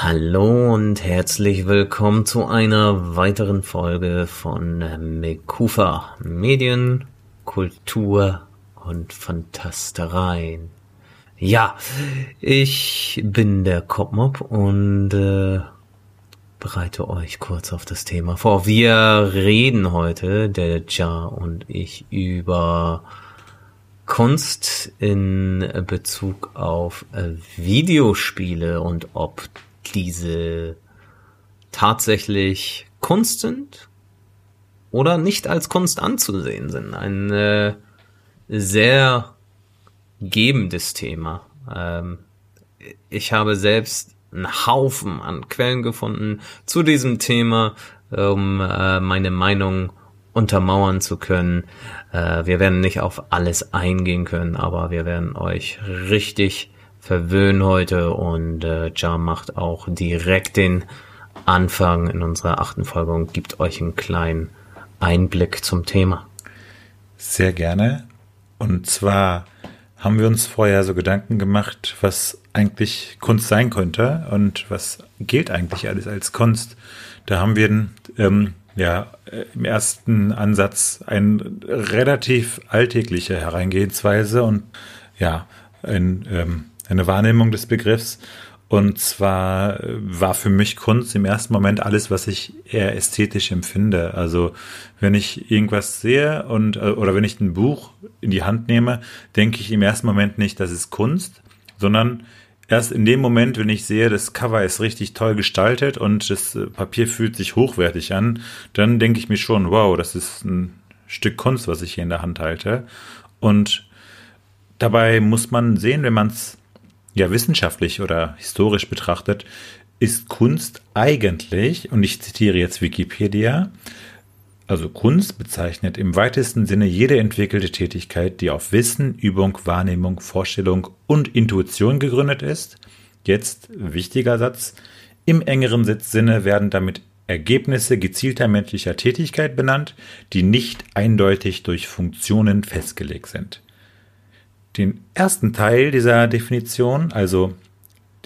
Hallo und herzlich willkommen zu einer weiteren Folge von Mekufa Medien, Kultur und Fantastereien. Ja, ich bin der Kopmob und äh, bereite euch kurz auf das Thema vor. Wir reden heute, der Ja und ich, über Kunst in Bezug auf äh, Videospiele und ob diese tatsächlich Kunst sind oder nicht als Kunst anzusehen sind. Ein äh, sehr gebendes Thema. Ähm, ich habe selbst einen Haufen an Quellen gefunden zu diesem Thema, um äh, meine Meinung untermauern zu können. Äh, wir werden nicht auf alles eingehen können, aber wir werden euch richtig verwöhnen heute und äh, Jar macht auch direkt den Anfang in unserer achten Folge und gibt euch einen kleinen Einblick zum Thema. Sehr gerne. Und zwar haben wir uns vorher so Gedanken gemacht, was eigentlich Kunst sein könnte und was gilt eigentlich alles als Kunst. Da haben wir ähm, ja im ersten Ansatz eine relativ alltägliche Herangehensweise und ja ein, ähm, eine Wahrnehmung des Begriffs. Und zwar äh, war für mich Kunst im ersten Moment alles, was ich eher ästhetisch empfinde. Also wenn ich irgendwas sehe und äh, oder wenn ich ein Buch in die Hand nehme, denke ich im ersten Moment nicht, das ist Kunst, sondern erst in dem Moment, wenn ich sehe, das Cover ist richtig toll gestaltet und das äh, Papier fühlt sich hochwertig an, dann denke ich mir schon, wow, das ist ein Stück Kunst, was ich hier in der Hand halte. Und dabei muss man sehen, wenn man es ja wissenschaftlich oder historisch betrachtet, ist Kunst eigentlich, und ich zitiere jetzt Wikipedia, also Kunst bezeichnet im weitesten Sinne jede entwickelte Tätigkeit, die auf Wissen, Übung, Wahrnehmung, Vorstellung und Intuition gegründet ist. Jetzt wichtiger Satz. Im engeren Sinne werden damit Ergebnisse gezielter menschlicher Tätigkeit benannt, die nicht eindeutig durch Funktionen festgelegt sind den ersten Teil dieser Definition, also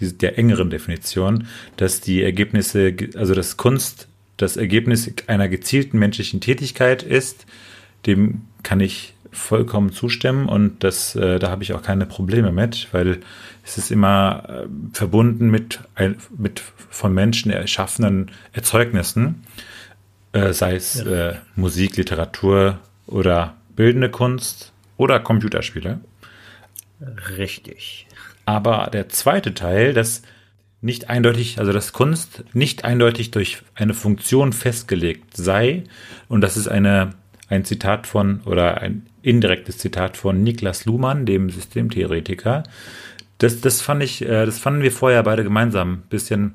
der engeren Definition, dass die Ergebnisse, also dass Kunst das Ergebnis einer gezielten menschlichen Tätigkeit ist, dem kann ich vollkommen zustimmen und das, äh, da habe ich auch keine Probleme mit, weil es ist immer äh, verbunden mit, mit von Menschen erschaffenen Erzeugnissen, äh, sei es ja. äh, Musik, Literatur oder bildende Kunst oder Computerspiele. Richtig. Aber der zweite Teil, das nicht eindeutig, also dass Kunst nicht eindeutig durch eine Funktion festgelegt sei, und das ist eine, ein Zitat von, oder ein indirektes Zitat von Niklas Luhmann, dem Systemtheoretiker. Das, das fand ich, äh, das fanden wir vorher beide gemeinsam ein bisschen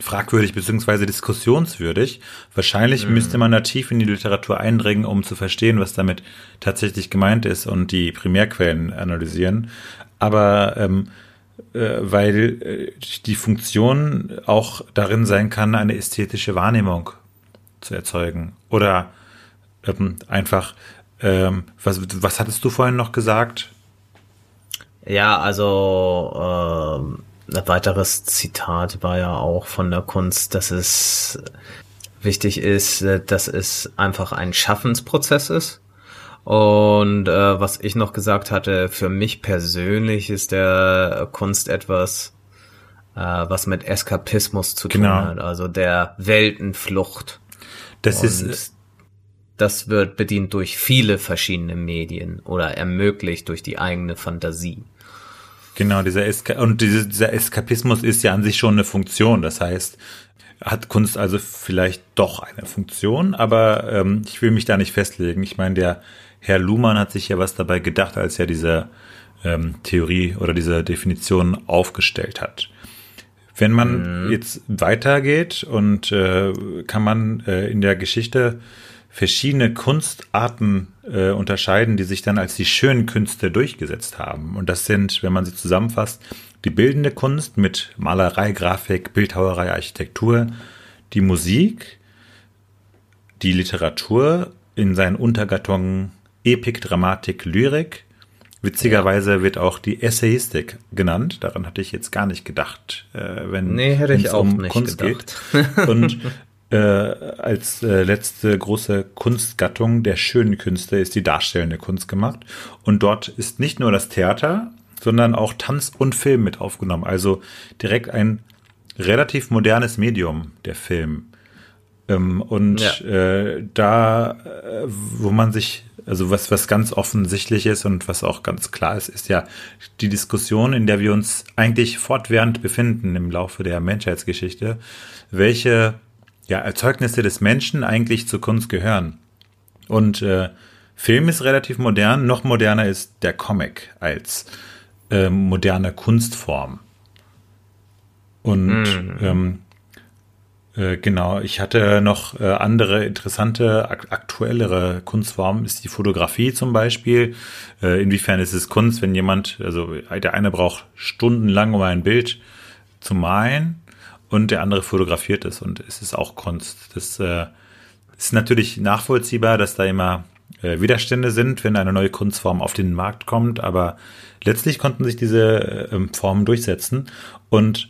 fragwürdig beziehungsweise diskussionswürdig. Wahrscheinlich mhm. müsste man da tief in die Literatur eindringen, um zu verstehen, was damit tatsächlich gemeint ist und die Primärquellen analysieren. Aber ähm, äh, weil äh, die Funktion auch darin sein kann, eine ästhetische Wahrnehmung zu erzeugen. Oder ähm, einfach, ähm, was, was hattest du vorhin noch gesagt? Ja, also ähm ein weiteres Zitat war ja auch von der Kunst, dass es wichtig ist, dass es einfach ein Schaffensprozess ist. Und äh, was ich noch gesagt hatte, für mich persönlich ist der Kunst etwas, äh, was mit Eskapismus zu tun genau. hat, also der Weltenflucht. Das Und ist das wird bedient durch viele verschiedene Medien oder ermöglicht durch die eigene Fantasie. Genau, dieser Eska und dieser Eskapismus ist ja an sich schon eine Funktion. Das heißt, hat Kunst also vielleicht doch eine Funktion, aber ähm, ich will mich da nicht festlegen. Ich meine, der Herr Luhmann hat sich ja was dabei gedacht, als er diese ähm, Theorie oder diese Definition aufgestellt hat. Wenn man mhm. jetzt weitergeht und äh, kann man äh, in der Geschichte verschiedene Kunstarten äh, unterscheiden, die sich dann als die schönen Künste durchgesetzt haben. Und das sind, wenn man sie zusammenfasst, die bildende Kunst mit Malerei, Grafik, Bildhauerei, Architektur, die Musik, die Literatur in seinen Untergattungen Epik, Dramatik, Lyrik, Witzigerweise wird auch die Essayistik genannt. Daran hatte ich jetzt gar nicht gedacht, äh, wenn nee, hätte ich auch um nicht Kunst gedacht. geht. Und äh, als äh, letzte große Kunstgattung der schönen Künste ist die darstellende Kunst gemacht. Und dort ist nicht nur das Theater, sondern auch Tanz und Film mit aufgenommen. Also direkt ein relativ modernes Medium, der Film. Ähm, und ja. äh, da, äh, wo man sich, also was, was ganz offensichtlich ist und was auch ganz klar ist, ist ja die Diskussion, in der wir uns eigentlich fortwährend befinden im Laufe der Menschheitsgeschichte, welche ja, Erzeugnisse des Menschen eigentlich zur Kunst gehören. Und äh, Film ist relativ modern, noch moderner ist der Comic als äh, moderne Kunstform. Und mhm. ähm, äh, genau, ich hatte noch äh, andere interessante, ak aktuellere Kunstformen, ist die Fotografie zum Beispiel. Äh, inwiefern ist es Kunst, wenn jemand, also der eine braucht stundenlang, um ein Bild zu malen und der andere fotografiert es und es ist auch Kunst. Das äh, ist natürlich nachvollziehbar, dass da immer äh, Widerstände sind, wenn eine neue Kunstform auf den Markt kommt, aber letztlich konnten sich diese äh, Formen durchsetzen und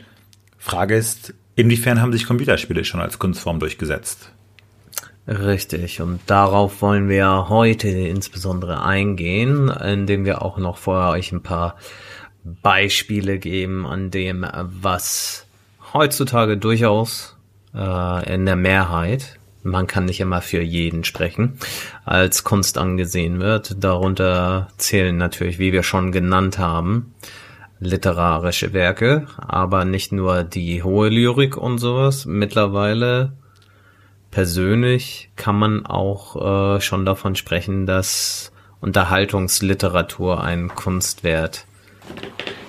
Frage ist, inwiefern haben sich Computerspiele schon als Kunstform durchgesetzt? Richtig, und darauf wollen wir heute insbesondere eingehen, indem wir auch noch vorher euch ein paar Beispiele geben an dem, was heutzutage durchaus äh, in der Mehrheit, man kann nicht immer für jeden sprechen, als Kunst angesehen wird. Darunter zählen natürlich, wie wir schon genannt haben, literarische Werke, aber nicht nur die hohe Lyrik und sowas. Mittlerweile persönlich kann man auch äh, schon davon sprechen, dass Unterhaltungsliteratur einen Kunstwert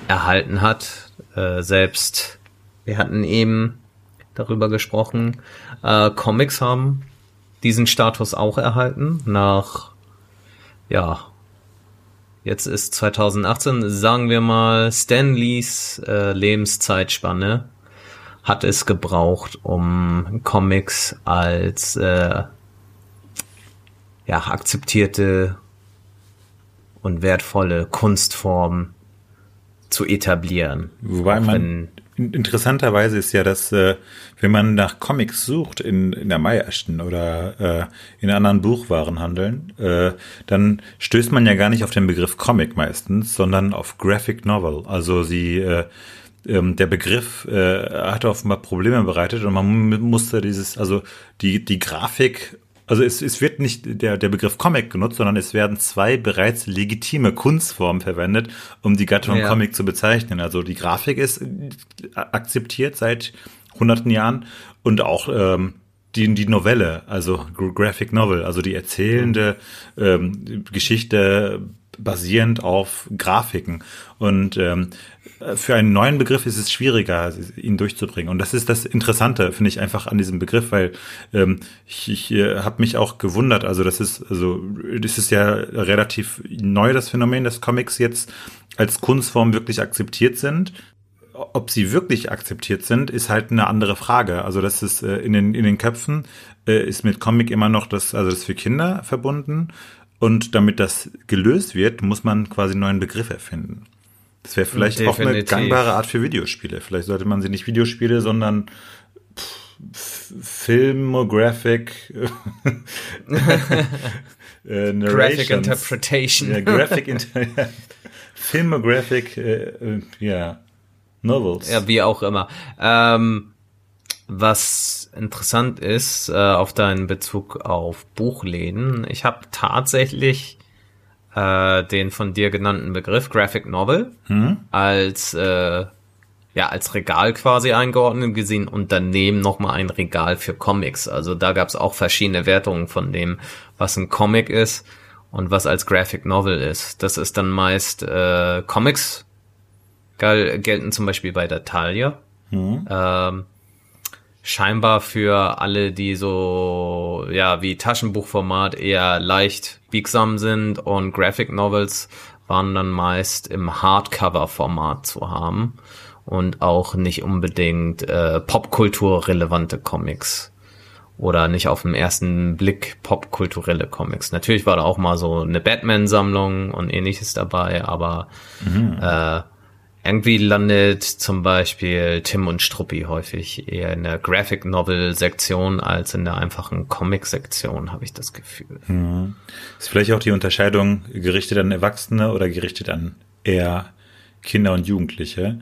erhalten hat. Äh, selbst wir hatten eben darüber gesprochen, äh, Comics haben diesen Status auch erhalten nach ja Jetzt ist 2018, sagen wir mal, Stanleys äh, Lebenszeitspanne hat es gebraucht, um Comics als äh, ja, akzeptierte und wertvolle Kunstform zu etablieren. Wobei man Interessanterweise ist ja, dass äh, wenn man nach Comics sucht in, in der Meiersten oder äh, in anderen Buchwarenhandeln, äh, dann stößt man ja gar nicht auf den Begriff Comic meistens, sondern auf Graphic Novel. Also sie äh, ähm, der Begriff äh, hat offenbar Probleme bereitet und man musste dieses, also die, die Grafik also es, es wird nicht der, der Begriff Comic genutzt, sondern es werden zwei bereits legitime Kunstformen verwendet, um die Gattung ja. Comic zu bezeichnen. Also die Grafik ist äh, akzeptiert seit hunderten Jahren und auch ähm, die, die Novelle, also Graphic Novel, also die erzählende ähm, Geschichte basierend auf Grafiken. Und ähm, für einen neuen Begriff ist es schwieriger, ihn durchzubringen. Und das ist das Interessante, finde ich einfach an diesem Begriff, weil ähm, ich, ich äh, habe mich auch gewundert. Also das ist also das ist ja relativ neu das Phänomen, dass Comics jetzt als Kunstform wirklich akzeptiert sind. Ob sie wirklich akzeptiert sind, ist halt eine andere Frage. Also das ist äh, in den in den Köpfen äh, ist mit Comic immer noch das also das für Kinder verbunden. Und damit das gelöst wird, muss man quasi einen neuen Begriff erfinden. Das wäre vielleicht Definitiv. auch eine gangbare Art für Videospiele. Vielleicht sollte man sie nicht Videospiele, sondern Filmographic äh, Graphic Interpretation. Ja, Graphic Inter Filmographic, äh, ja, Novels. Ja, wie auch immer. Ähm, was interessant ist, äh, auf deinen Bezug auf Buchläden, ich habe tatsächlich äh, den von dir genannten Begriff Graphic Novel hm? als äh, ja als Regal quasi eingeordnet gesehen und daneben nochmal ein Regal für Comics. Also da gab es auch verschiedene Wertungen von dem, was ein Comic ist und was als Graphic Novel ist. Das ist dann meist äh, Comics geil, gelten zum Beispiel bei der Talia. Hm? Ähm, scheinbar für alle, die so, ja, wie Taschenbuchformat eher leicht biegsam sind und Graphic Novels waren dann meist im Hardcover-Format zu haben und auch nicht unbedingt äh, popkulturrelevante Comics. oder nicht auf den ersten Blick popkulturelle Comics. Natürlich war da auch mal so eine Batman-Sammlung und ähnliches dabei, aber mhm. äh, irgendwie landet zum Beispiel Tim und Struppi häufig eher in der Graphic Novel Sektion als in der einfachen Comic Sektion, habe ich das Gefühl. Mhm. Ist vielleicht auch die Unterscheidung gerichtet an Erwachsene oder gerichtet an eher Kinder und Jugendliche?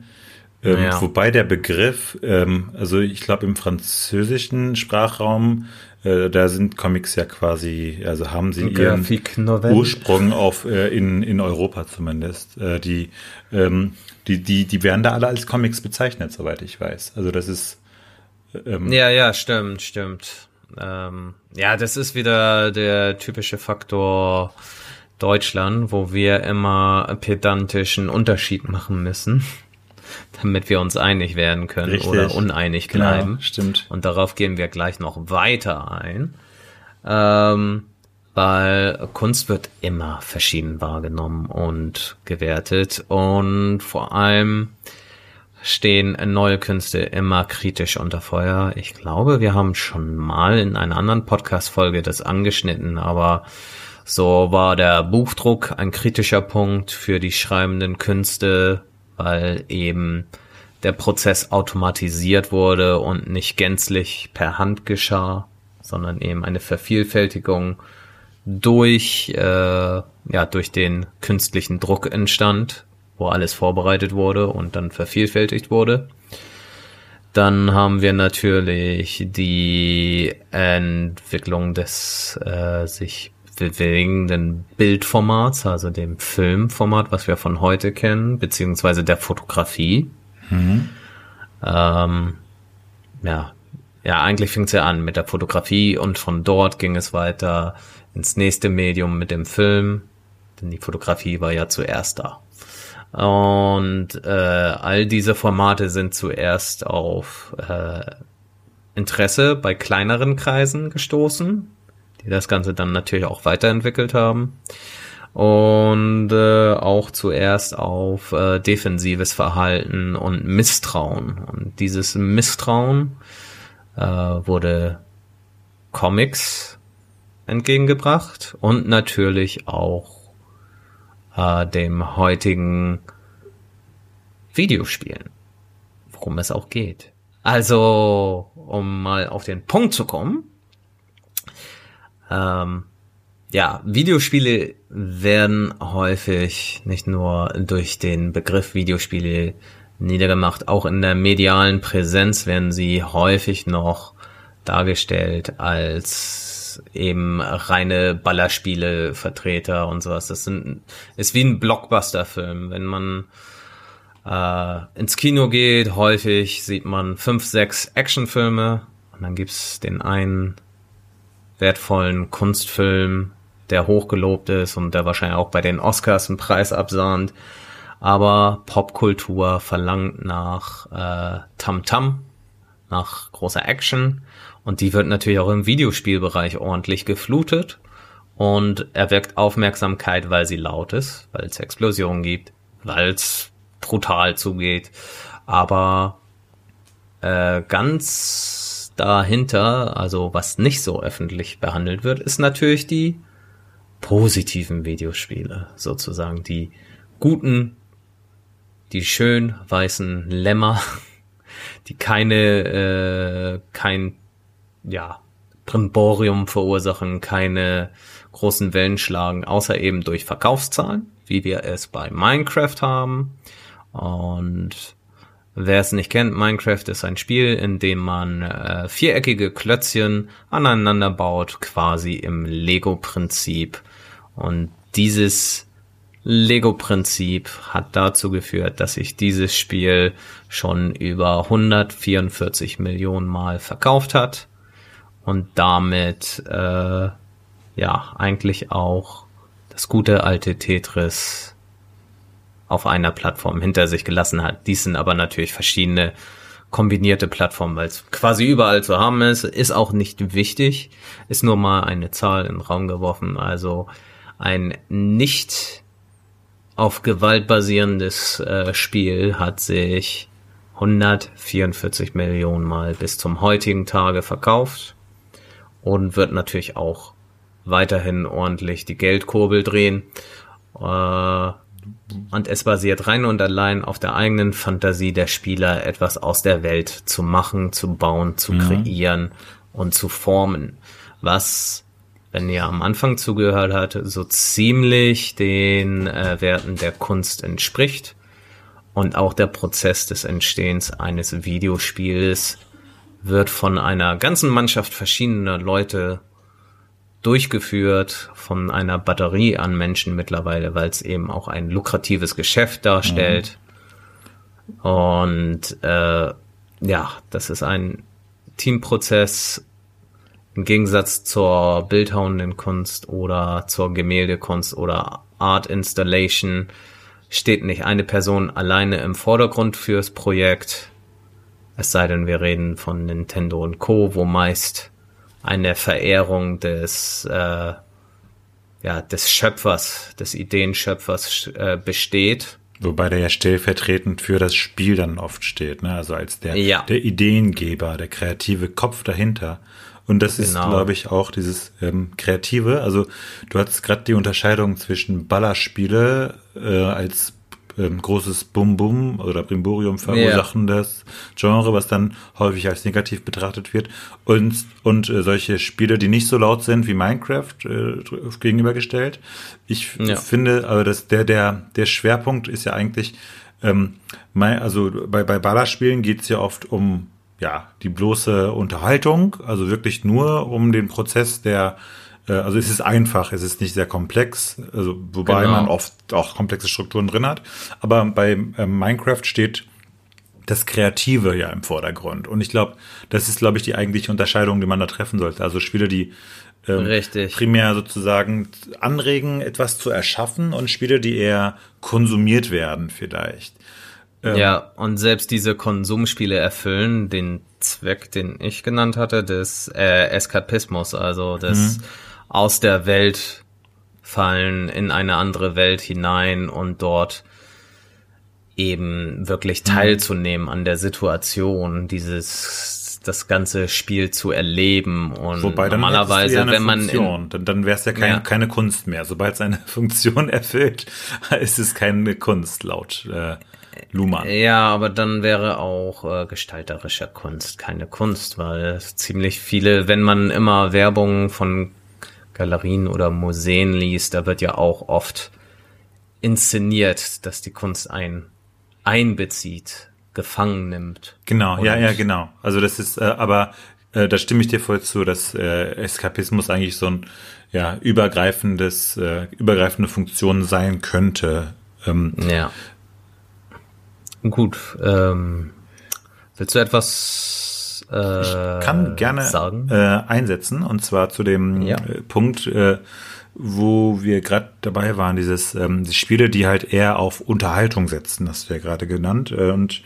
Ähm, ja. Wobei der Begriff, ähm, also ich glaube im französischen Sprachraum, äh, da sind Comics ja quasi, also haben sie ihren Ursprung auf äh, in, in Europa zumindest. Äh, die, ähm, die, die, die werden da alle als Comics bezeichnet, soweit ich weiß. Also das ist. Ähm, ja, ja, stimmt, stimmt. Ähm, ja, das ist wieder der typische Faktor Deutschland, wo wir immer pedantischen Unterschied machen müssen damit wir uns einig werden können Richtig. oder uneinig genau, bleiben. Genau, stimmt. Und darauf gehen wir gleich noch weiter ein. Ähm, weil Kunst wird immer verschieden wahrgenommen und gewertet und vor allem stehen neue Künste immer kritisch unter Feuer. Ich glaube, wir haben schon mal in einer anderen Podcast-Folge das angeschnitten, aber so war der Buchdruck ein kritischer Punkt für die schreibenden Künste weil eben der Prozess automatisiert wurde und nicht gänzlich per Hand geschah, sondern eben eine Vervielfältigung durch äh, ja durch den künstlichen Druck entstand, wo alles vorbereitet wurde und dann vervielfältigt wurde. Dann haben wir natürlich die Entwicklung des äh, sich bewegenden Bildformats, also dem Filmformat, was wir von heute kennen, beziehungsweise der Fotografie. Mhm. Ähm, ja, ja, eigentlich fing es ja an mit der Fotografie und von dort ging es weiter ins nächste Medium mit dem Film, denn die Fotografie war ja zuerst da. Und äh, all diese Formate sind zuerst auf äh, Interesse bei kleineren Kreisen gestoßen, die das Ganze dann natürlich auch weiterentwickelt haben. Und äh, auch zuerst auf äh, defensives Verhalten und Misstrauen. Und dieses Misstrauen äh, wurde Comics entgegengebracht und natürlich auch äh, dem heutigen Videospielen, worum es auch geht. Also, um mal auf den Punkt zu kommen, ähm, ja, Videospiele werden häufig nicht nur durch den Begriff Videospiele niedergemacht, auch in der medialen Präsenz werden sie häufig noch dargestellt als eben reine Ballerspiele Vertreter und sowas. Das sind, ist wie ein Blockbuster-Film. Wenn man äh, ins Kino geht, häufig sieht man fünf, sechs Actionfilme und dann gibt's den einen wertvollen Kunstfilm, der hochgelobt ist und der wahrscheinlich auch bei den Oscars einen Preis absahnt. Aber Popkultur verlangt nach äh, Tamtam, -Tam, nach großer Action und die wird natürlich auch im Videospielbereich ordentlich geflutet und erweckt Aufmerksamkeit, weil sie laut ist, weil es Explosionen gibt, weil es brutal zugeht. Aber äh, ganz dahinter, also was nicht so öffentlich behandelt wird, ist natürlich die positiven Videospiele, sozusagen die guten, die schön weißen Lämmer, die keine, äh, kein, ja, Brimborium verursachen, keine großen Wellen schlagen, außer eben durch Verkaufszahlen, wie wir es bei Minecraft haben. Und Wer es nicht kennt, Minecraft ist ein Spiel, in dem man äh, viereckige Klötzchen aneinander baut, quasi im Lego-Prinzip. Und dieses Lego-Prinzip hat dazu geführt, dass sich dieses Spiel schon über 144 Millionen Mal verkauft hat und damit äh, ja eigentlich auch das gute alte Tetris auf einer Plattform hinter sich gelassen hat. Dies sind aber natürlich verschiedene kombinierte Plattformen, weil es quasi überall zu haben ist, ist auch nicht wichtig, ist nur mal eine Zahl in den Raum geworfen. Also ein nicht auf Gewalt basierendes äh, Spiel hat sich 144 Millionen Mal bis zum heutigen Tage verkauft. und wird natürlich auch weiterhin ordentlich die Geldkurbel drehen. Äh, und es basiert rein und allein auf der eigenen Fantasie der Spieler, etwas aus der Welt zu machen, zu bauen, zu mhm. kreieren und zu formen. Was, wenn ihr am Anfang zugehört habt, so ziemlich den äh, Werten der Kunst entspricht. Und auch der Prozess des Entstehens eines Videospiels wird von einer ganzen Mannschaft verschiedener Leute durchgeführt von einer Batterie an Menschen mittlerweile, weil es eben auch ein lukratives Geschäft darstellt. Mhm. Und äh, ja, das ist ein Teamprozess im Gegensatz zur bildhauenden Kunst oder zur Gemäldekunst oder Art Installation steht nicht eine Person alleine im Vordergrund fürs Projekt. Es sei denn, wir reden von Nintendo und Co., wo meist eine Verehrung des, äh, ja, des Schöpfers, des Ideenschöpfers äh, besteht. Wobei der ja stellvertretend für das Spiel dann oft steht, ne? Also als der, ja. der Ideengeber, der kreative Kopf dahinter. Und das genau. ist, glaube ich, auch dieses ähm, Kreative. Also du hattest gerade die Unterscheidung zwischen Ballerspiele äh, als ähm, großes Bum-Bum oder Brimborium verursachendes yeah. Genre, was dann häufig als negativ betrachtet wird. Und, und äh, solche Spiele, die nicht so laut sind wie Minecraft, äh, gegenübergestellt. Ich ja. finde, aber dass der, der, der Schwerpunkt ist ja eigentlich, ähm, mein, also bei, bei Ballerspielen geht es ja oft um ja, die bloße Unterhaltung, also wirklich nur um den Prozess der also es ist einfach, es ist nicht sehr komplex, also wobei genau. man oft auch komplexe Strukturen drin hat. Aber bei äh, Minecraft steht das Kreative ja im Vordergrund. Und ich glaube, das ist, glaube ich, die eigentliche Unterscheidung, die man da treffen sollte. Also Spiele, die ähm, Richtig. primär sozusagen anregen, etwas zu erschaffen und Spiele, die eher konsumiert werden vielleicht. Ähm, ja, und selbst diese Konsumspiele erfüllen den Zweck, den ich genannt hatte, des äh, Eskapismus, also des mhm aus der Welt fallen in eine andere Welt hinein und dort eben wirklich mhm. teilzunehmen an der Situation, dieses das ganze Spiel zu erleben und Wobei, dann normalerweise, ja wenn man in, dann, dann wäre es ja, kein, ja, keine Kunst mehr. Sobald es eine Funktion erfüllt, ist es keine Kunst laut äh, Luhmann. Ja, aber dann wäre auch äh, gestalterische Kunst keine Kunst, weil ziemlich viele, wenn man immer Werbung von Galerien oder Museen liest, da wird ja auch oft inszeniert, dass die Kunst ein einbezieht, gefangen nimmt. Genau, ja, ja, genau. Also das ist, äh, aber äh, da stimme ich dir voll zu, dass äh, Eskapismus eigentlich so ein ja übergreifendes, äh, übergreifende Funktion sein könnte. Ähm, ja. Gut. Ähm, willst du etwas ich kann gerne äh, einsetzen und zwar zu dem ja. Äh, Punkt, äh, wo wir gerade dabei waren, dieses ähm, die Spiele, die halt eher auf Unterhaltung setzen, das wäre gerade genannt äh, und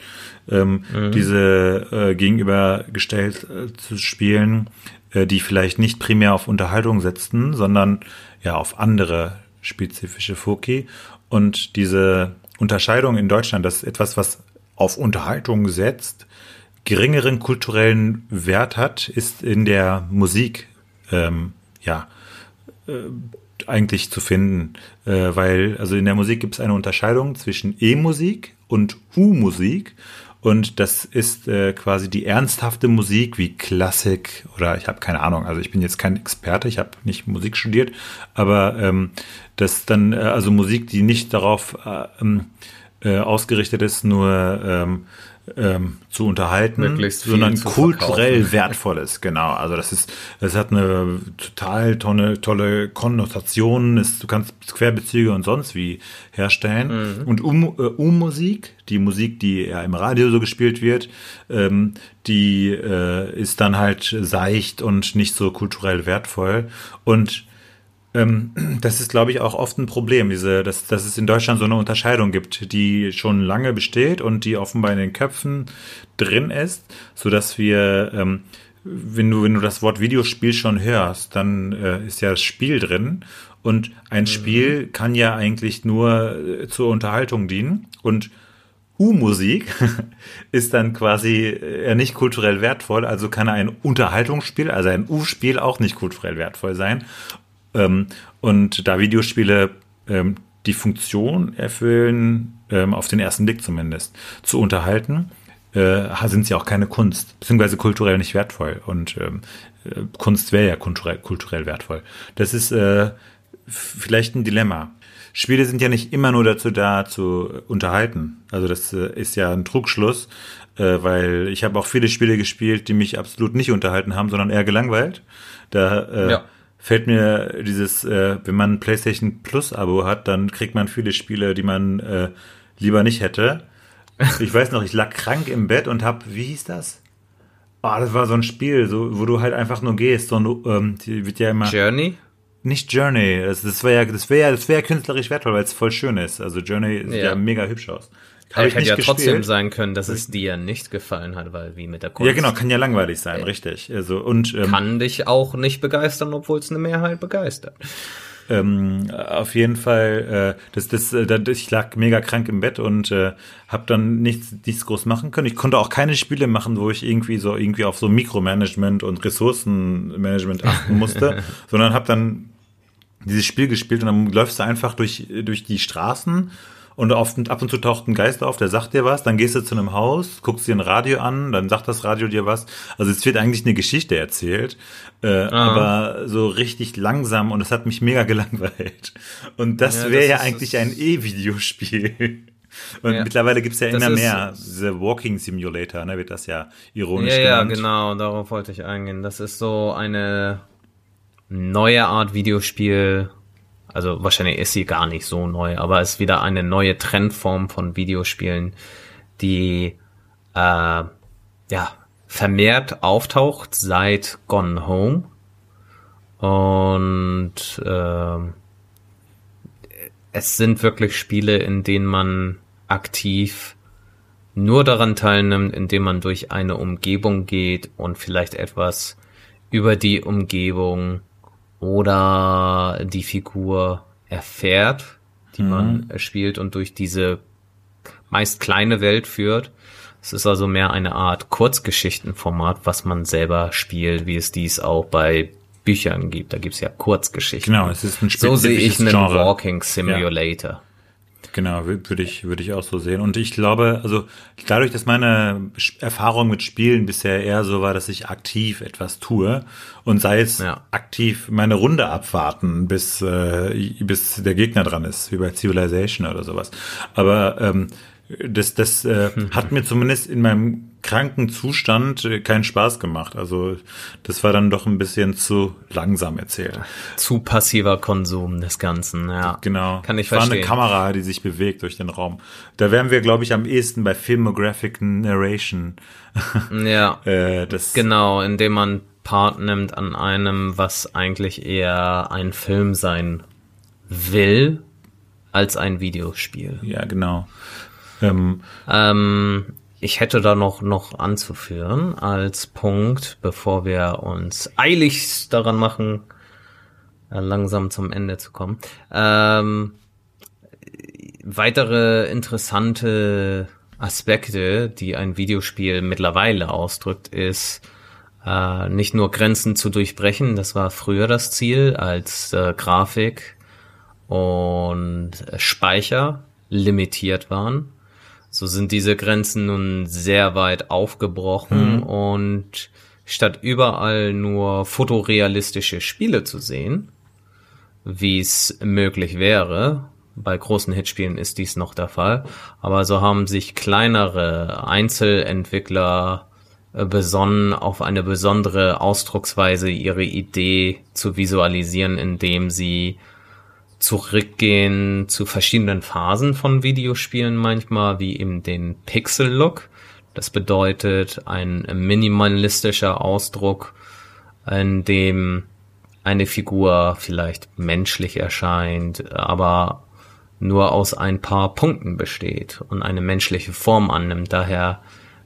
ähm, mhm. diese äh, gegenübergestellt äh, zu spielen, äh, die vielleicht nicht primär auf Unterhaltung setzen, sondern ja auf andere spezifische Foki und diese Unterscheidung in Deutschland, das ist etwas, was auf Unterhaltung setzt, geringeren kulturellen Wert hat, ist in der Musik ähm, ja äh, eigentlich zu finden, äh, weil also in der Musik gibt es eine Unterscheidung zwischen E-Musik und U-Musik. Und das ist äh, quasi die ernsthafte Musik wie Klassik oder ich habe keine Ahnung, also ich bin jetzt kein Experte, ich habe nicht Musik studiert, aber ähm, das dann äh, also Musik, die nicht darauf äh, ähm, äh, ausgerichtet ist, nur ähm, ähm, zu unterhalten, sondern kulturell wertvolles. Genau, also das ist, das hat eine total tolle, tolle Konnotation. Ist, du kannst Querbezüge und sonst wie herstellen. Mhm. Und U-Musik, äh, die Musik, die ja im Radio so gespielt wird, ähm, die äh, ist dann halt seicht und nicht so kulturell wertvoll. Und ähm, das ist, glaube ich, auch oft ein Problem, diese, dass, dass es in Deutschland so eine Unterscheidung gibt, die schon lange besteht und die offenbar in den Köpfen drin ist, so dass wir, ähm, wenn du, wenn du das Wort Videospiel schon hörst, dann äh, ist ja das Spiel drin und ein mhm. Spiel kann ja eigentlich nur äh, zur Unterhaltung dienen und U-Musik ist dann quasi äh, nicht kulturell wertvoll, also kann ein Unterhaltungsspiel, also ein U-Spiel auch nicht kulturell wertvoll sein. Ähm, und da Videospiele ähm, die Funktion erfüllen, ähm, auf den ersten Blick zumindest, zu unterhalten, äh, sind sie auch keine Kunst, beziehungsweise kulturell nicht wertvoll. Und ähm, äh, Kunst wäre ja kulturell, kulturell wertvoll. Das ist äh, vielleicht ein Dilemma. Spiele sind ja nicht immer nur dazu da, zu unterhalten. Also das äh, ist ja ein Trugschluss, äh, weil ich habe auch viele Spiele gespielt, die mich absolut nicht unterhalten haben, sondern eher gelangweilt. Da äh, ja. Fällt mir dieses, äh, wenn man ein PlayStation Plus Abo hat, dann kriegt man viele Spiele, die man äh, lieber nicht hätte. Ich weiß noch, ich lag krank im Bett und hab, wie hieß das? Oh, das war so ein Spiel, so, wo du halt einfach nur gehst und ähm, die wird ja immer. Journey? Nicht Journey. Das, das wäre ja, das wäre ja, das wäre künstlerisch wertvoll, weil es voll schön ist. Also Journey sieht ja, ja mega hübsch aus. Hab ich hätte ja gespielt. trotzdem sein können, dass es dir nicht gefallen hat, weil wie mit der Kunst. Ja, genau, kann ja langweilig sein, richtig. Also und ähm, kann dich auch nicht begeistern, obwohl es eine Mehrheit begeistert. Ähm, auf jeden Fall, äh, das, das, äh, ich lag mega krank im Bett und äh, habe dann nichts, nichts groß machen können. Ich konnte auch keine Spiele machen, wo ich irgendwie so irgendwie auf so Mikromanagement und Ressourcenmanagement achten musste, sondern habe dann dieses Spiel gespielt und dann läufst du einfach durch, durch die Straßen und auf, ab und zu taucht ein Geist auf, der sagt dir was, dann gehst du zu einem Haus, guckst dir ein Radio an, dann sagt das Radio dir was. Also es wird eigentlich eine Geschichte erzählt, äh, ah. aber so richtig langsam und es hat mich mega gelangweilt. Und das ja, wäre ja eigentlich ein E-Videospiel. Und ja. mittlerweile gibt's ja immer mehr. Diese Walking Simulator, ne, wird das ja ironisch ja, genannt. Ja, genau, darauf wollte ich eingehen. Das ist so eine neue Art Videospiel. Also wahrscheinlich ist sie gar nicht so neu, aber es ist wieder eine neue Trendform von Videospielen, die äh, ja vermehrt auftaucht seit Gone Home. Und äh, es sind wirklich Spiele, in denen man aktiv nur daran teilnimmt, indem man durch eine Umgebung geht und vielleicht etwas über die Umgebung oder die Figur erfährt, die mhm. man spielt und durch diese meist kleine Welt führt. Es ist also mehr eine Art Kurzgeschichtenformat, was man selber spielt, wie es dies auch bei Büchern gibt. Da gibt's ja Kurzgeschichten. Genau, es ist ein So sehe ich einen Genre. Walking Simulator. Ja. Genau, würde ich, würde ich auch so sehen. Und ich glaube, also dadurch, dass meine Erfahrung mit Spielen bisher eher so war, dass ich aktiv etwas tue und sei es ja. aktiv meine Runde abwarten, bis, äh, bis der Gegner dran ist, wie bei Civilization oder sowas. Aber ähm, das, das äh, hat mir zumindest in meinem kranken Zustand äh, keinen Spaß gemacht. Also das war dann doch ein bisschen zu langsam erzählt. Zu passiver Konsum des Ganzen, ja. Genau. Kann ich verstehen. War eine Kamera, die sich bewegt durch den Raum. Da wären wir, glaube ich, am ehesten bei Filmographic Narration. Ja. äh, das genau, indem man Part nimmt an einem, was eigentlich eher ein Film sein will, als ein Videospiel. Ja, genau. Ähm, ähm, ich hätte da noch, noch anzuführen als Punkt, bevor wir uns eilig daran machen, äh, langsam zum Ende zu kommen. Ähm, weitere interessante Aspekte, die ein Videospiel mittlerweile ausdrückt, ist äh, nicht nur Grenzen zu durchbrechen, das war früher das Ziel, als äh, Grafik und Speicher limitiert waren, so sind diese Grenzen nun sehr weit aufgebrochen mhm. und statt überall nur fotorealistische Spiele zu sehen, wie es möglich wäre, bei großen Hitspielen ist dies noch der Fall, aber so haben sich kleinere Einzelentwickler äh, besonnen, auf eine besondere Ausdrucksweise ihre Idee zu visualisieren, indem sie zurückgehen zu verschiedenen Phasen von Videospielen manchmal, wie eben den Pixel-Look. Das bedeutet ein minimalistischer Ausdruck, in dem eine Figur vielleicht menschlich erscheint, aber nur aus ein paar Punkten besteht und eine menschliche Form annimmt, daher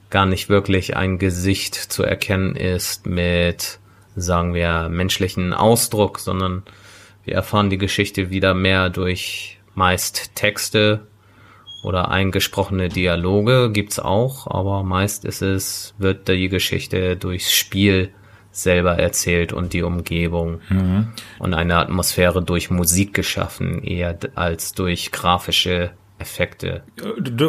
gar nicht wirklich ein Gesicht zu erkennen ist mit, sagen wir, menschlichen Ausdruck, sondern wir erfahren die Geschichte wieder mehr durch meist Texte oder eingesprochene Dialoge gibt's auch, aber meist ist es, wird die Geschichte durchs Spiel selber erzählt und die Umgebung mhm. und eine Atmosphäre durch Musik geschaffen, eher als durch grafische Effekte.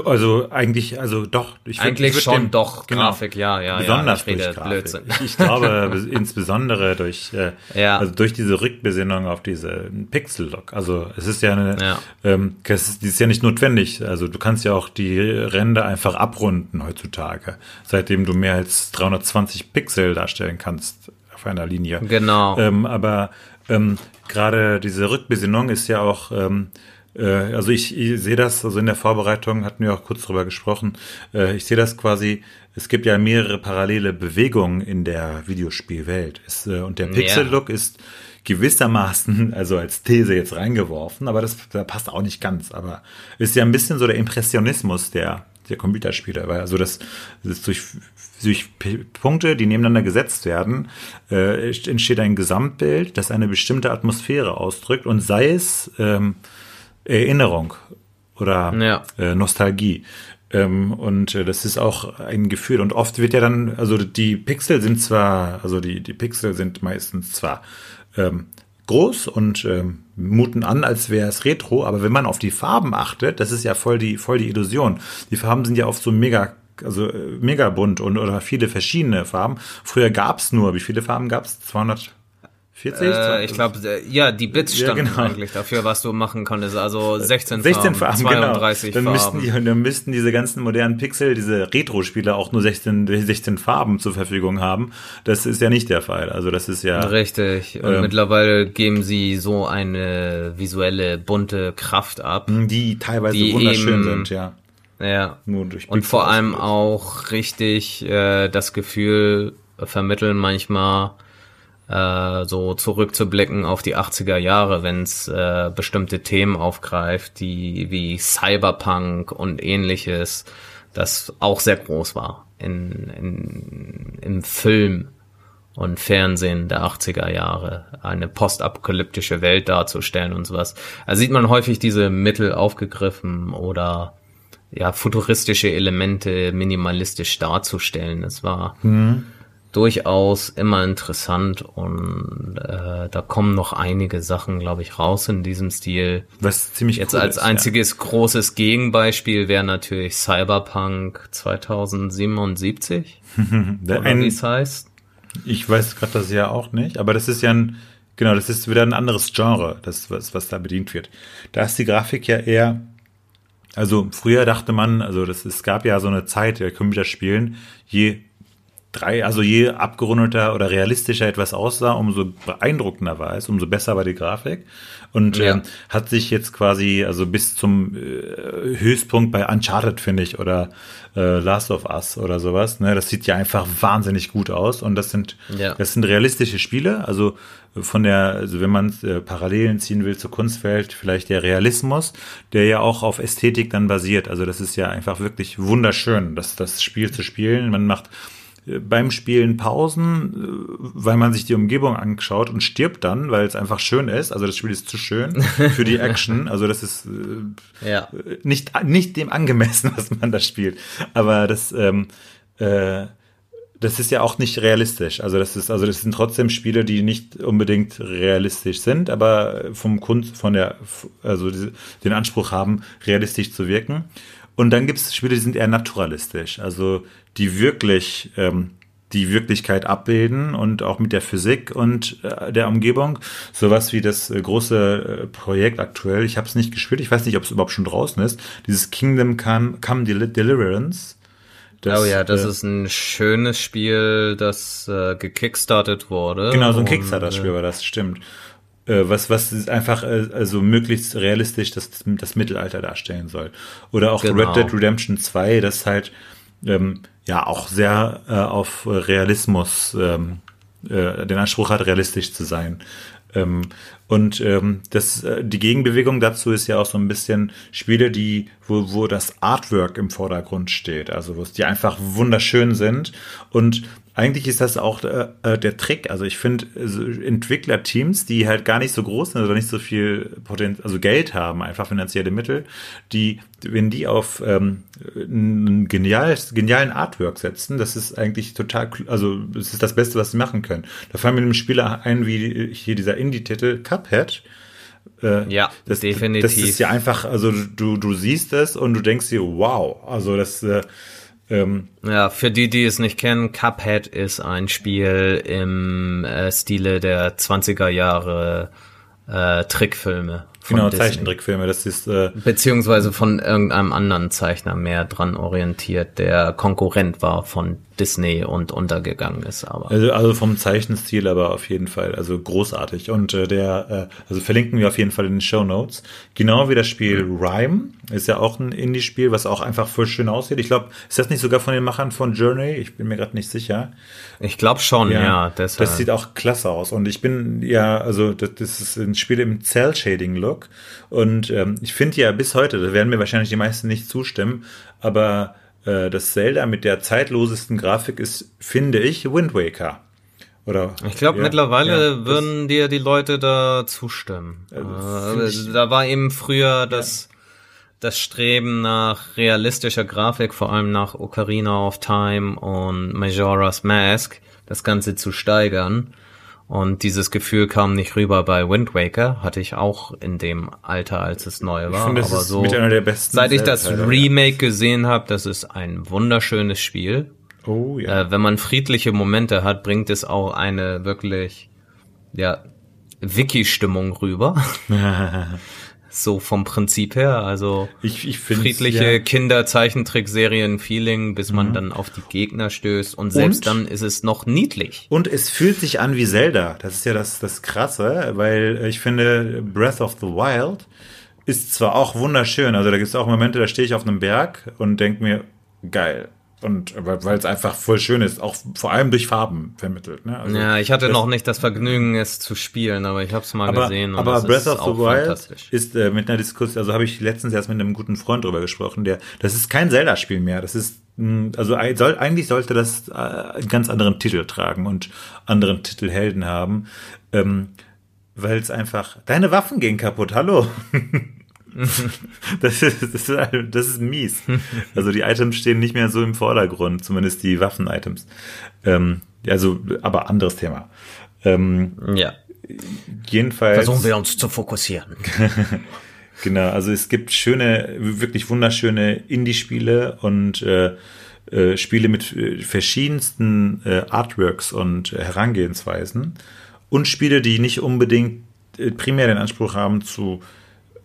Also eigentlich, also doch. Ich eigentlich ich schon dem, doch genau, Grafik, ja, ja. Besonders ja, durch Grafik. Ich, ich glaube insbesondere durch, äh, ja. also durch diese Rückbesinnung auf diese Pixel-Look. Also es ist ja eine, ja. Ähm, es ist, ist ja nicht notwendig. Also du kannst ja auch die Ränder einfach abrunden heutzutage, seitdem du mehr als 320 Pixel darstellen kannst auf einer Linie. Genau. Ähm, aber ähm, gerade diese Rückbesinnung ist ja auch ähm, äh, also ich, ich sehe das, also in der Vorbereitung hatten wir auch kurz drüber gesprochen, äh, ich sehe das quasi, es gibt ja mehrere parallele Bewegungen in der Videospielwelt. Es, äh, und der Pixel-Look yeah. ist gewissermaßen, also als These jetzt reingeworfen, aber das, das passt auch nicht ganz, aber ist ja ein bisschen so der Impressionismus der, der Computerspiele, weil also das, das durch, durch Punkte, die nebeneinander gesetzt werden, äh, entsteht ein Gesamtbild, das eine bestimmte Atmosphäre ausdrückt und sei es ähm, Erinnerung oder ja. äh, Nostalgie. Ähm, und äh, das ist auch ein Gefühl. Und oft wird ja dann, also die Pixel sind zwar, also die, die Pixel sind meistens zwar ähm, groß und ähm, muten an, als wäre es Retro, aber wenn man auf die Farben achtet, das ist ja voll die, voll die Illusion. Die Farben sind ja oft so mega also äh, mega bunt und oder viele verschiedene Farben. Früher gab's nur, wie viele Farben gab's? 200 40? Äh, ich glaube, äh, ja, die Bits standen ja, genau. eigentlich dafür, was du machen konntest. Also 16, 16 Farben, 32 genau. dann Farben. Müssten die, dann müssten diese ganzen modernen Pixel, diese Retro-Spiele auch nur 16, 16 Farben zur Verfügung haben. Das ist ja nicht der Fall. Also das ist ja... Richtig. Und äh, mittlerweile geben sie so eine visuelle, bunte Kraft ab. Die teilweise die wunderschön eben, sind, ja. Ja. Nur durch Und vor allem auch richtig äh, das Gefühl vermitteln manchmal äh, so zurückzublicken auf die 80er Jahre, wenn es äh, bestimmte Themen aufgreift, die wie Cyberpunk und ähnliches, das auch sehr groß war in, in, im Film und Fernsehen der 80er Jahre, eine postapokalyptische Welt darzustellen und sowas. Da sieht man häufig diese Mittel aufgegriffen oder ja, futuristische Elemente minimalistisch darzustellen. Das war mhm durchaus immer interessant und äh, da kommen noch einige Sachen, glaube ich, raus in diesem Stil. Was ziemlich Jetzt cool als ist, einziges ja. großes Gegenbeispiel wäre natürlich Cyberpunk 2077, oder wie es heißt. Ich weiß gerade das ja auch nicht, aber das ist ja ein, genau, das ist wieder ein anderes Genre, das was, was da bedient wird. Da ist die Grafik ja eher also früher dachte man, also das, es gab ja so eine Zeit der Computerspielen, je drei, also je abgerundeter oder realistischer etwas aussah, umso beeindruckender war es, umso besser war die Grafik. Und ja. ähm, hat sich jetzt quasi, also bis zum äh, Höchstpunkt bei Uncharted, finde ich, oder äh, Last of Us oder sowas, ne, das sieht ja einfach wahnsinnig gut aus. Und das sind, ja. das sind realistische Spiele, also von der, also wenn man äh, Parallelen ziehen will zur Kunstwelt, vielleicht der Realismus, der ja auch auf Ästhetik dann basiert. Also das ist ja einfach wirklich wunderschön, das, das Spiel zu spielen. Man macht beim Spielen Pausen, äh, weil man sich die Umgebung anschaut und stirbt dann, weil es einfach schön ist. Also das Spiel ist zu schön für die Action. Also das ist äh, ja. nicht, nicht dem angemessen, was man da spielt. Aber das, ähm, äh, das ist ja auch nicht realistisch. Also das ist, also das sind trotzdem Spiele, die nicht unbedingt realistisch sind, aber vom Kunst, von der, also den Anspruch haben, realistisch zu wirken. Und dann gibt es Spiele, die sind eher naturalistisch, also die wirklich ähm, die Wirklichkeit abbilden und auch mit der Physik und äh, der Umgebung. Sowas wie das äh, große äh, Projekt aktuell, ich habe es nicht gespielt, ich weiß nicht, ob es überhaupt schon draußen ist, dieses Kingdom Come, Come Del Deliverance. Das, oh ja, das äh, ist ein schönes Spiel, das gekickstartet wurde. Genau, so ein Kickstarter-Spiel war das, stimmt. Äh, was, was einfach äh, also möglichst realistisch das, das Mittelalter darstellen soll. Oder auch genau. Red Dead Redemption 2, das halt ähm, ja auch sehr äh, auf Realismus ähm, äh, den Anspruch hat, realistisch zu sein. Ähm, und ähm, das, äh, die Gegenbewegung dazu ist ja auch so ein bisschen Spiele, die, wo, wo das Artwork im Vordergrund steht, also wo es die einfach wunderschön sind und eigentlich ist das auch äh, äh der Trick. Also ich finde also Entwicklerteams, die halt gar nicht so groß sind oder nicht so viel Potenzial, also Geld haben, einfach finanzielle Mittel, die, wenn die auf ähm, einen genial, genialen Artwork setzen, das ist eigentlich total, also das ist das Beste, was sie machen können. Da fallen mir einem Spieler ein, wie hier dieser Indie-Titel Cuphead. Äh, ja, das, definitiv. Das ist ja einfach, also du, du siehst es und du denkst dir, wow, also das äh, ähm, ja, für die, die es nicht kennen, Cuphead ist ein Spiel im äh, Stile der 20er Jahre äh, Trickfilme. Genau, Disney. Zeichentrickfilme, das ist. Äh, Beziehungsweise von irgendeinem anderen Zeichner mehr dran orientiert, der Konkurrent war von Disney und untergegangen ist. Aber also, also vom Zeichenstil aber auf jeden Fall, also großartig. Und äh, der, äh, also verlinken wir auf jeden Fall in den Show Notes. Genau wie das Spiel mhm. Rhyme ist ja auch ein Indie-Spiel, was auch einfach voll schön aussieht. Ich glaube, ist das nicht sogar von den Machern von Journey? Ich bin mir gerade nicht sicher. Ich glaube schon, ja. ja das sieht auch klasse aus. Und ich bin ja, also das, das ist ein Spiel im Cell-Shading-Look. Und ähm, ich finde ja bis heute, da werden mir wahrscheinlich die meisten nicht zustimmen, aber äh, das Zelda mit der zeitlosesten Grafik ist, finde ich, Wind Waker. Oder, ich glaube, ja, mittlerweile ja, würden dir die Leute da zustimmen. Äh, da war eben früher das, ja. das Streben nach realistischer Grafik, vor allem nach Ocarina of Time und Majora's Mask, das Ganze zu steigern. Und dieses Gefühl kam nicht rüber bei Wind Waker, hatte ich auch in dem Alter, als es neu war. Ich finde, das Aber so, mit einer der besten seit ich das Remake gesehen habe, das ist ein wunderschönes Spiel. Oh ja. Äh, wenn man friedliche Momente hat, bringt es auch eine wirklich ja Wiki-Stimmung rüber. so vom Prinzip her. Also ich, ich friedliche ja. Kinder-Zeichentrick-Serien-Feeling, bis man mhm. dann auf die Gegner stößt und selbst und, dann ist es noch niedlich. Und es fühlt sich an wie Zelda. Das ist ja das, das Krasse, weil ich finde, Breath of the Wild ist zwar auch wunderschön, also da gibt es auch Momente, da stehe ich auf einem Berg und denke mir, geil, und weil es einfach voll schön ist, auch vor allem durch Farben vermittelt. Ne? Also ja, ich hatte noch nicht das Vergnügen, es zu spielen, aber ich habe es mal aber, gesehen. aber Breath of the Wild ist äh, mit einer Diskussion, also habe ich letztens erst mit einem guten Freund drüber gesprochen, der, das ist kein Zelda-Spiel mehr, das ist hm, also soll, eigentlich sollte das äh, einen ganz anderen Titel tragen und anderen Titelhelden haben, ähm, weil es einfach deine Waffen gehen kaputt. Hallo. das, ist, das, ist, das ist mies. Also die Items stehen nicht mehr so im Vordergrund, zumindest die Waffen-Items. Ähm, also, aber anderes Thema. Ähm, ja. Jedenfalls. Versuchen wir uns zu fokussieren. genau, also es gibt schöne, wirklich wunderschöne Indie-Spiele und äh, äh, Spiele mit äh, verschiedensten äh, Artworks und Herangehensweisen und Spiele, die nicht unbedingt primär den Anspruch haben zu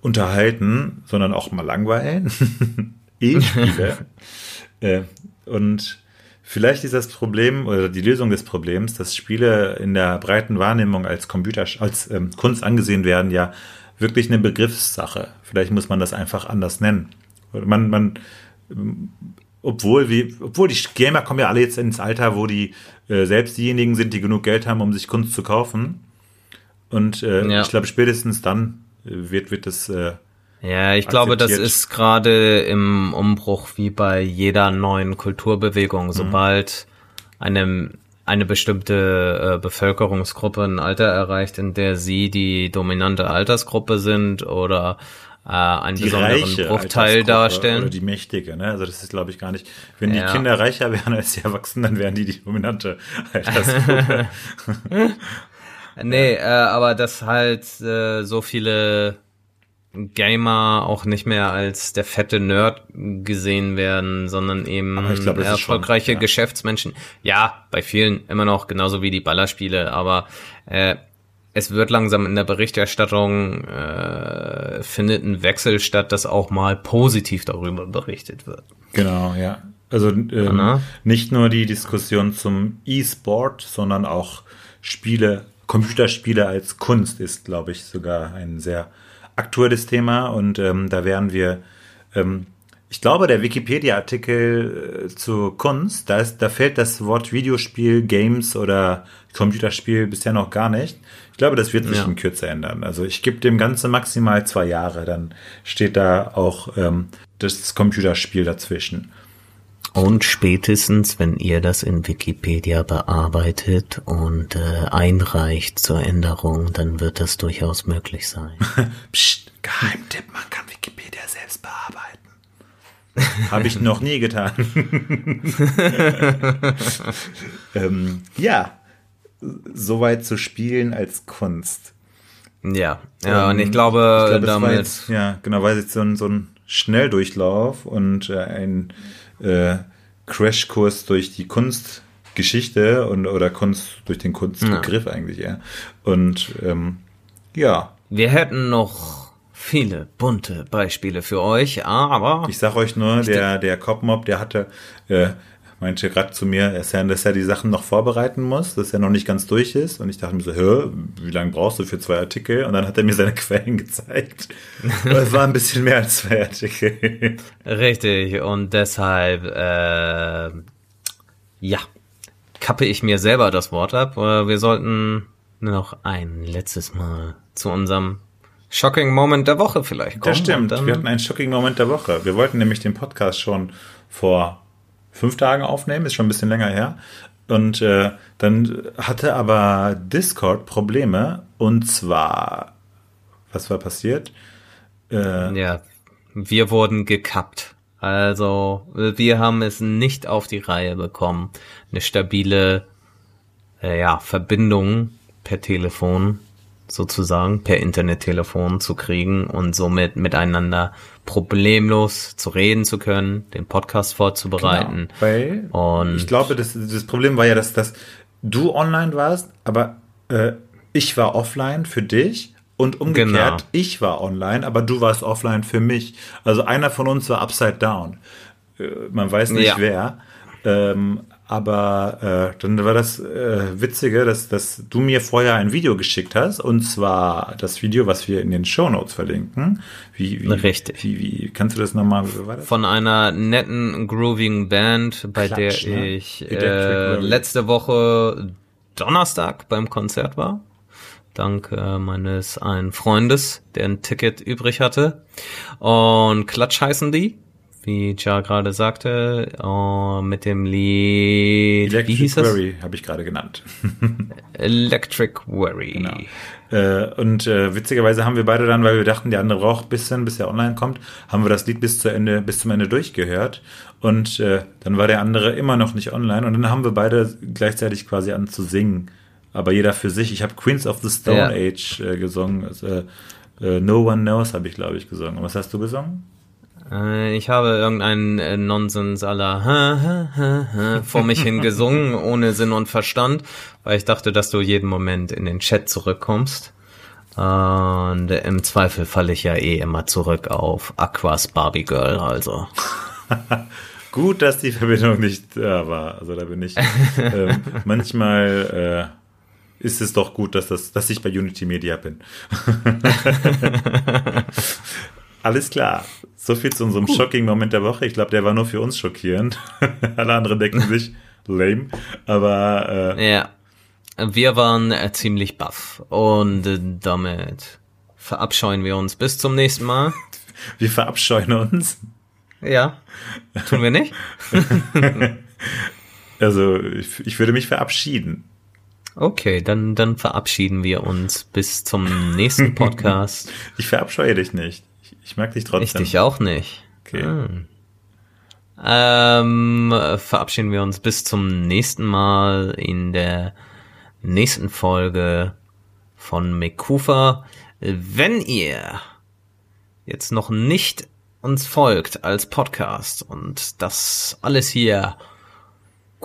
unterhalten, sondern auch mal langweilen. E-Spiele. äh, und vielleicht ist das Problem oder die Lösung des Problems, dass Spiele in der breiten Wahrnehmung als Computer, als ähm, Kunst angesehen werden, ja wirklich eine Begriffssache. Vielleicht muss man das einfach anders nennen. Man, man, obwohl, wie, obwohl die Gamer kommen ja alle jetzt ins Alter, wo die äh, selbst diejenigen sind, die genug Geld haben, um sich Kunst zu kaufen. Und äh, ja. ich glaube, spätestens dann wird, wird das. Äh, ja, ich glaube, das ist gerade im Umbruch wie bei jeder neuen Kulturbewegung. Mhm. Sobald eine, eine bestimmte äh, Bevölkerungsgruppe ein Alter erreicht, in der sie die dominante Altersgruppe sind oder äh, einen die besonderen Bruchteil darstellen. Oder die Mächtige, ne? Also das ist, glaube ich, gar nicht. Wenn die ja. Kinder reicher wären als die Erwachsenen, dann wären die die dominante Altersgruppe. Nee, äh, aber dass halt äh, so viele Gamer auch nicht mehr als der fette Nerd gesehen werden, sondern eben glaub, erfolgreiche schon, ja. Geschäftsmenschen. Ja, bei vielen immer noch genauso wie die Ballerspiele, aber äh, es wird langsam in der Berichterstattung äh, findet ein Wechsel statt, dass auch mal positiv darüber berichtet wird. Genau, ja. Also ähm, nicht nur die Diskussion zum E-Sport, sondern auch Spiele Computerspiele als Kunst ist, glaube ich, sogar ein sehr aktuelles Thema und ähm, da werden wir, ähm, ich glaube, der Wikipedia-Artikel äh, zur Kunst, da, ist, da fällt das Wort Videospiel, Games oder Computerspiel bisher noch gar nicht. Ich glaube, das wird sich ja. in Kürze ändern. Also ich gebe dem Ganze maximal zwei Jahre, dann steht da auch ähm, das Computerspiel dazwischen. Und spätestens, wenn ihr das in Wikipedia bearbeitet und äh, einreicht zur Änderung, dann wird das durchaus möglich sein. Psst, Geheimtipp, man kann Wikipedia selbst bearbeiten. Habe ich noch nie getan. ähm, ja, soweit zu spielen als Kunst. Ja, ja, und ich glaube, ich war damit. jetzt, ja, genau, war jetzt so ein, so ein Schnelldurchlauf und äh, ein äh, Crashkurs durch die Kunstgeschichte und oder Kunst durch den Kunstbegriff eigentlich, ja. Und ähm, ja, Wir hätten noch viele bunte Beispiele für euch, aber ich sag euch nur, der, der Copmob, der hatte, äh, meinte gerade zu mir, dass er, dass er die Sachen noch vorbereiten muss, dass er noch nicht ganz durch ist. Und ich dachte mir so, hä, wie lange brauchst du für zwei Artikel? Und dann hat er mir seine Quellen gezeigt. Es war ein bisschen mehr als zwei Artikel. richtig und deshalb äh, ja kappe ich mir selber das Wort ab. Äh, Wir sollten noch ein letztes Mal zu unserem Shocking Moment der Woche vielleicht kommen. Das stimmt. Wir hatten einen shocking Moment der Woche. Wir wollten nämlich den Podcast schon vor fünf Tagen aufnehmen, ist schon ein bisschen länger her. Und äh, dann hatte aber Discord Probleme. Und zwar, was war passiert? Äh, Ja, wir wurden gekappt. Also, wir haben es nicht auf die Reihe bekommen, eine stabile äh, ja, Verbindung per Telefon sozusagen, per Internettelefon zu kriegen und somit miteinander problemlos zu reden zu können, den Podcast vorzubereiten. Genau, weil Und- ich glaube, das, das Problem war ja, dass, dass du online warst, aber äh, ich war offline für dich und umgekehrt, Genau. ich war online, aber du warst offline für mich. Also einer von uns war upside down. Äh, man weiß nicht Ja. wer. Ähm, aber äh, dann war das äh, Witzige, dass, dass du mir vorher ein Video geschickt hast, und zwar das Video, was wir in den Shownotes verlinken. Wie, wie, Richtig. Wie, wie, kannst du das nochmal, von einer netten, groovigen Band, bei Klatsch, der ne? ich äh, letzte Woche Donnerstag beim Konzert war. Dank äh, meines einen Freundes, der ein Ticket übrig hatte. Und Klatsch heißen die, wie Ja gerade sagte, äh, mit dem Lied, wie Electric hieß das? Worry habe ich gerade genannt. Electric Worry. Genau. Äh, und äh, witzigerweise haben wir beide dann, weil wir dachten, der andere braucht ein bisschen, bis er online kommt, haben wir das Lied bis zu Ende, bis zum Ende durchgehört. Und äh, dann war der andere immer noch nicht online. Und dann haben wir beide gleichzeitig quasi an zu singen. Aber jeder für sich. Ich habe Queens of the Stone Ja. Age äh, gesungen. Also, äh, no One Knows habe ich, glaube ich, gesungen. Und was hast du gesungen? Äh, Ich habe irgendeinen äh, Nonsens aller vor mich hin gesungen, ohne Sinn und Verstand, weil ich dachte, dass du jeden Moment in den Chat zurückkommst. Und äh, im Zweifel falle ich ja eh immer zurück auf Aquas Barbie Girl, also. Gut, dass die Verbindung nicht da war. Also da bin ich. ähm, manchmal äh, ist es doch gut, dass, das, dass ich bei Unity Media bin. Alles klar. So viel zu unserem shocking Moment der Woche. Ich glaube, der war nur für uns schockierend. Alle anderen denken sich lame. Aber äh, Ja. Wir waren äh, ziemlich baff. Und äh, damit verabscheuen wir uns bis zum nächsten Mal. wir verabscheuen uns. Ja. Tun wir nicht? Also ich, ich würde mich verabschieden. Okay, dann, dann verabschieden wir uns bis zum nächsten Podcast. Ich verabscheue dich nicht. Ich, ich mag dich Ich trotzdem. dich auch nicht. Okay. Hm. Ähm, äh, verabschieden wir uns bis zum nächsten Mal in der nächsten Folge von Mekufa. Wenn ihr jetzt noch nicht uns folgt als Podcast und das alles hier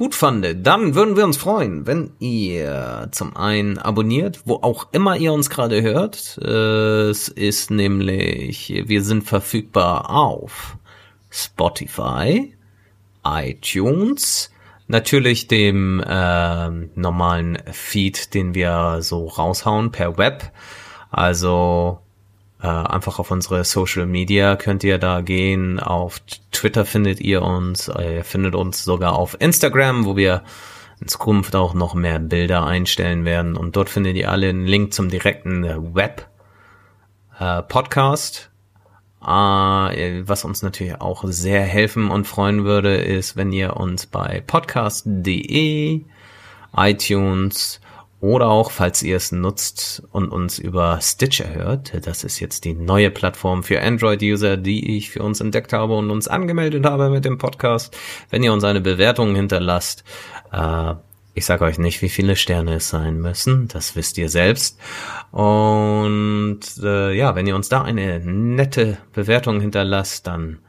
gut fandet, dann würden wir uns freuen, wenn ihr zum einen abonniert, wo auch immer ihr uns gerade hört. Äh, Es ist nämlich, wir sind verfügbar auf Spotify, iTunes, natürlich dem ähm, normalen Feed, den wir so raushauen per Web. Also äh, einfach auf unsere Social Media könnt ihr da gehen. Auf Twitter findet ihr uns. Ihr findet uns sogar auf Instagram, wo wir in Zukunft auch noch mehr Bilder einstellen werden. Und dort findet ihr alle einen Link zum direkten äh, Web äh. Äh, was uns natürlich auch sehr helfen und freuen würde, ist, wenn ihr uns bei podcast.de, iTunes oder auch, falls ihr es nutzt und uns über Stitcher hört, das ist jetzt die neue Plattform für Android-User, die ich für uns entdeckt habe und uns angemeldet habe mit dem Podcast. Wenn ihr uns eine Bewertung hinterlasst, äh, ich sage euch nicht, wie viele Sterne es sein müssen, das wisst ihr selbst. Und äh, ja, wenn ihr uns da eine nette Bewertung hinterlasst, dann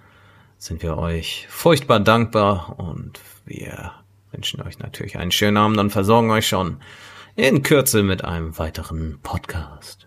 sind wir euch furchtbar dankbar und wir wünschen euch natürlich einen schönen Abend und versorgen euch schon in Kürze mit einem weiteren Podcast.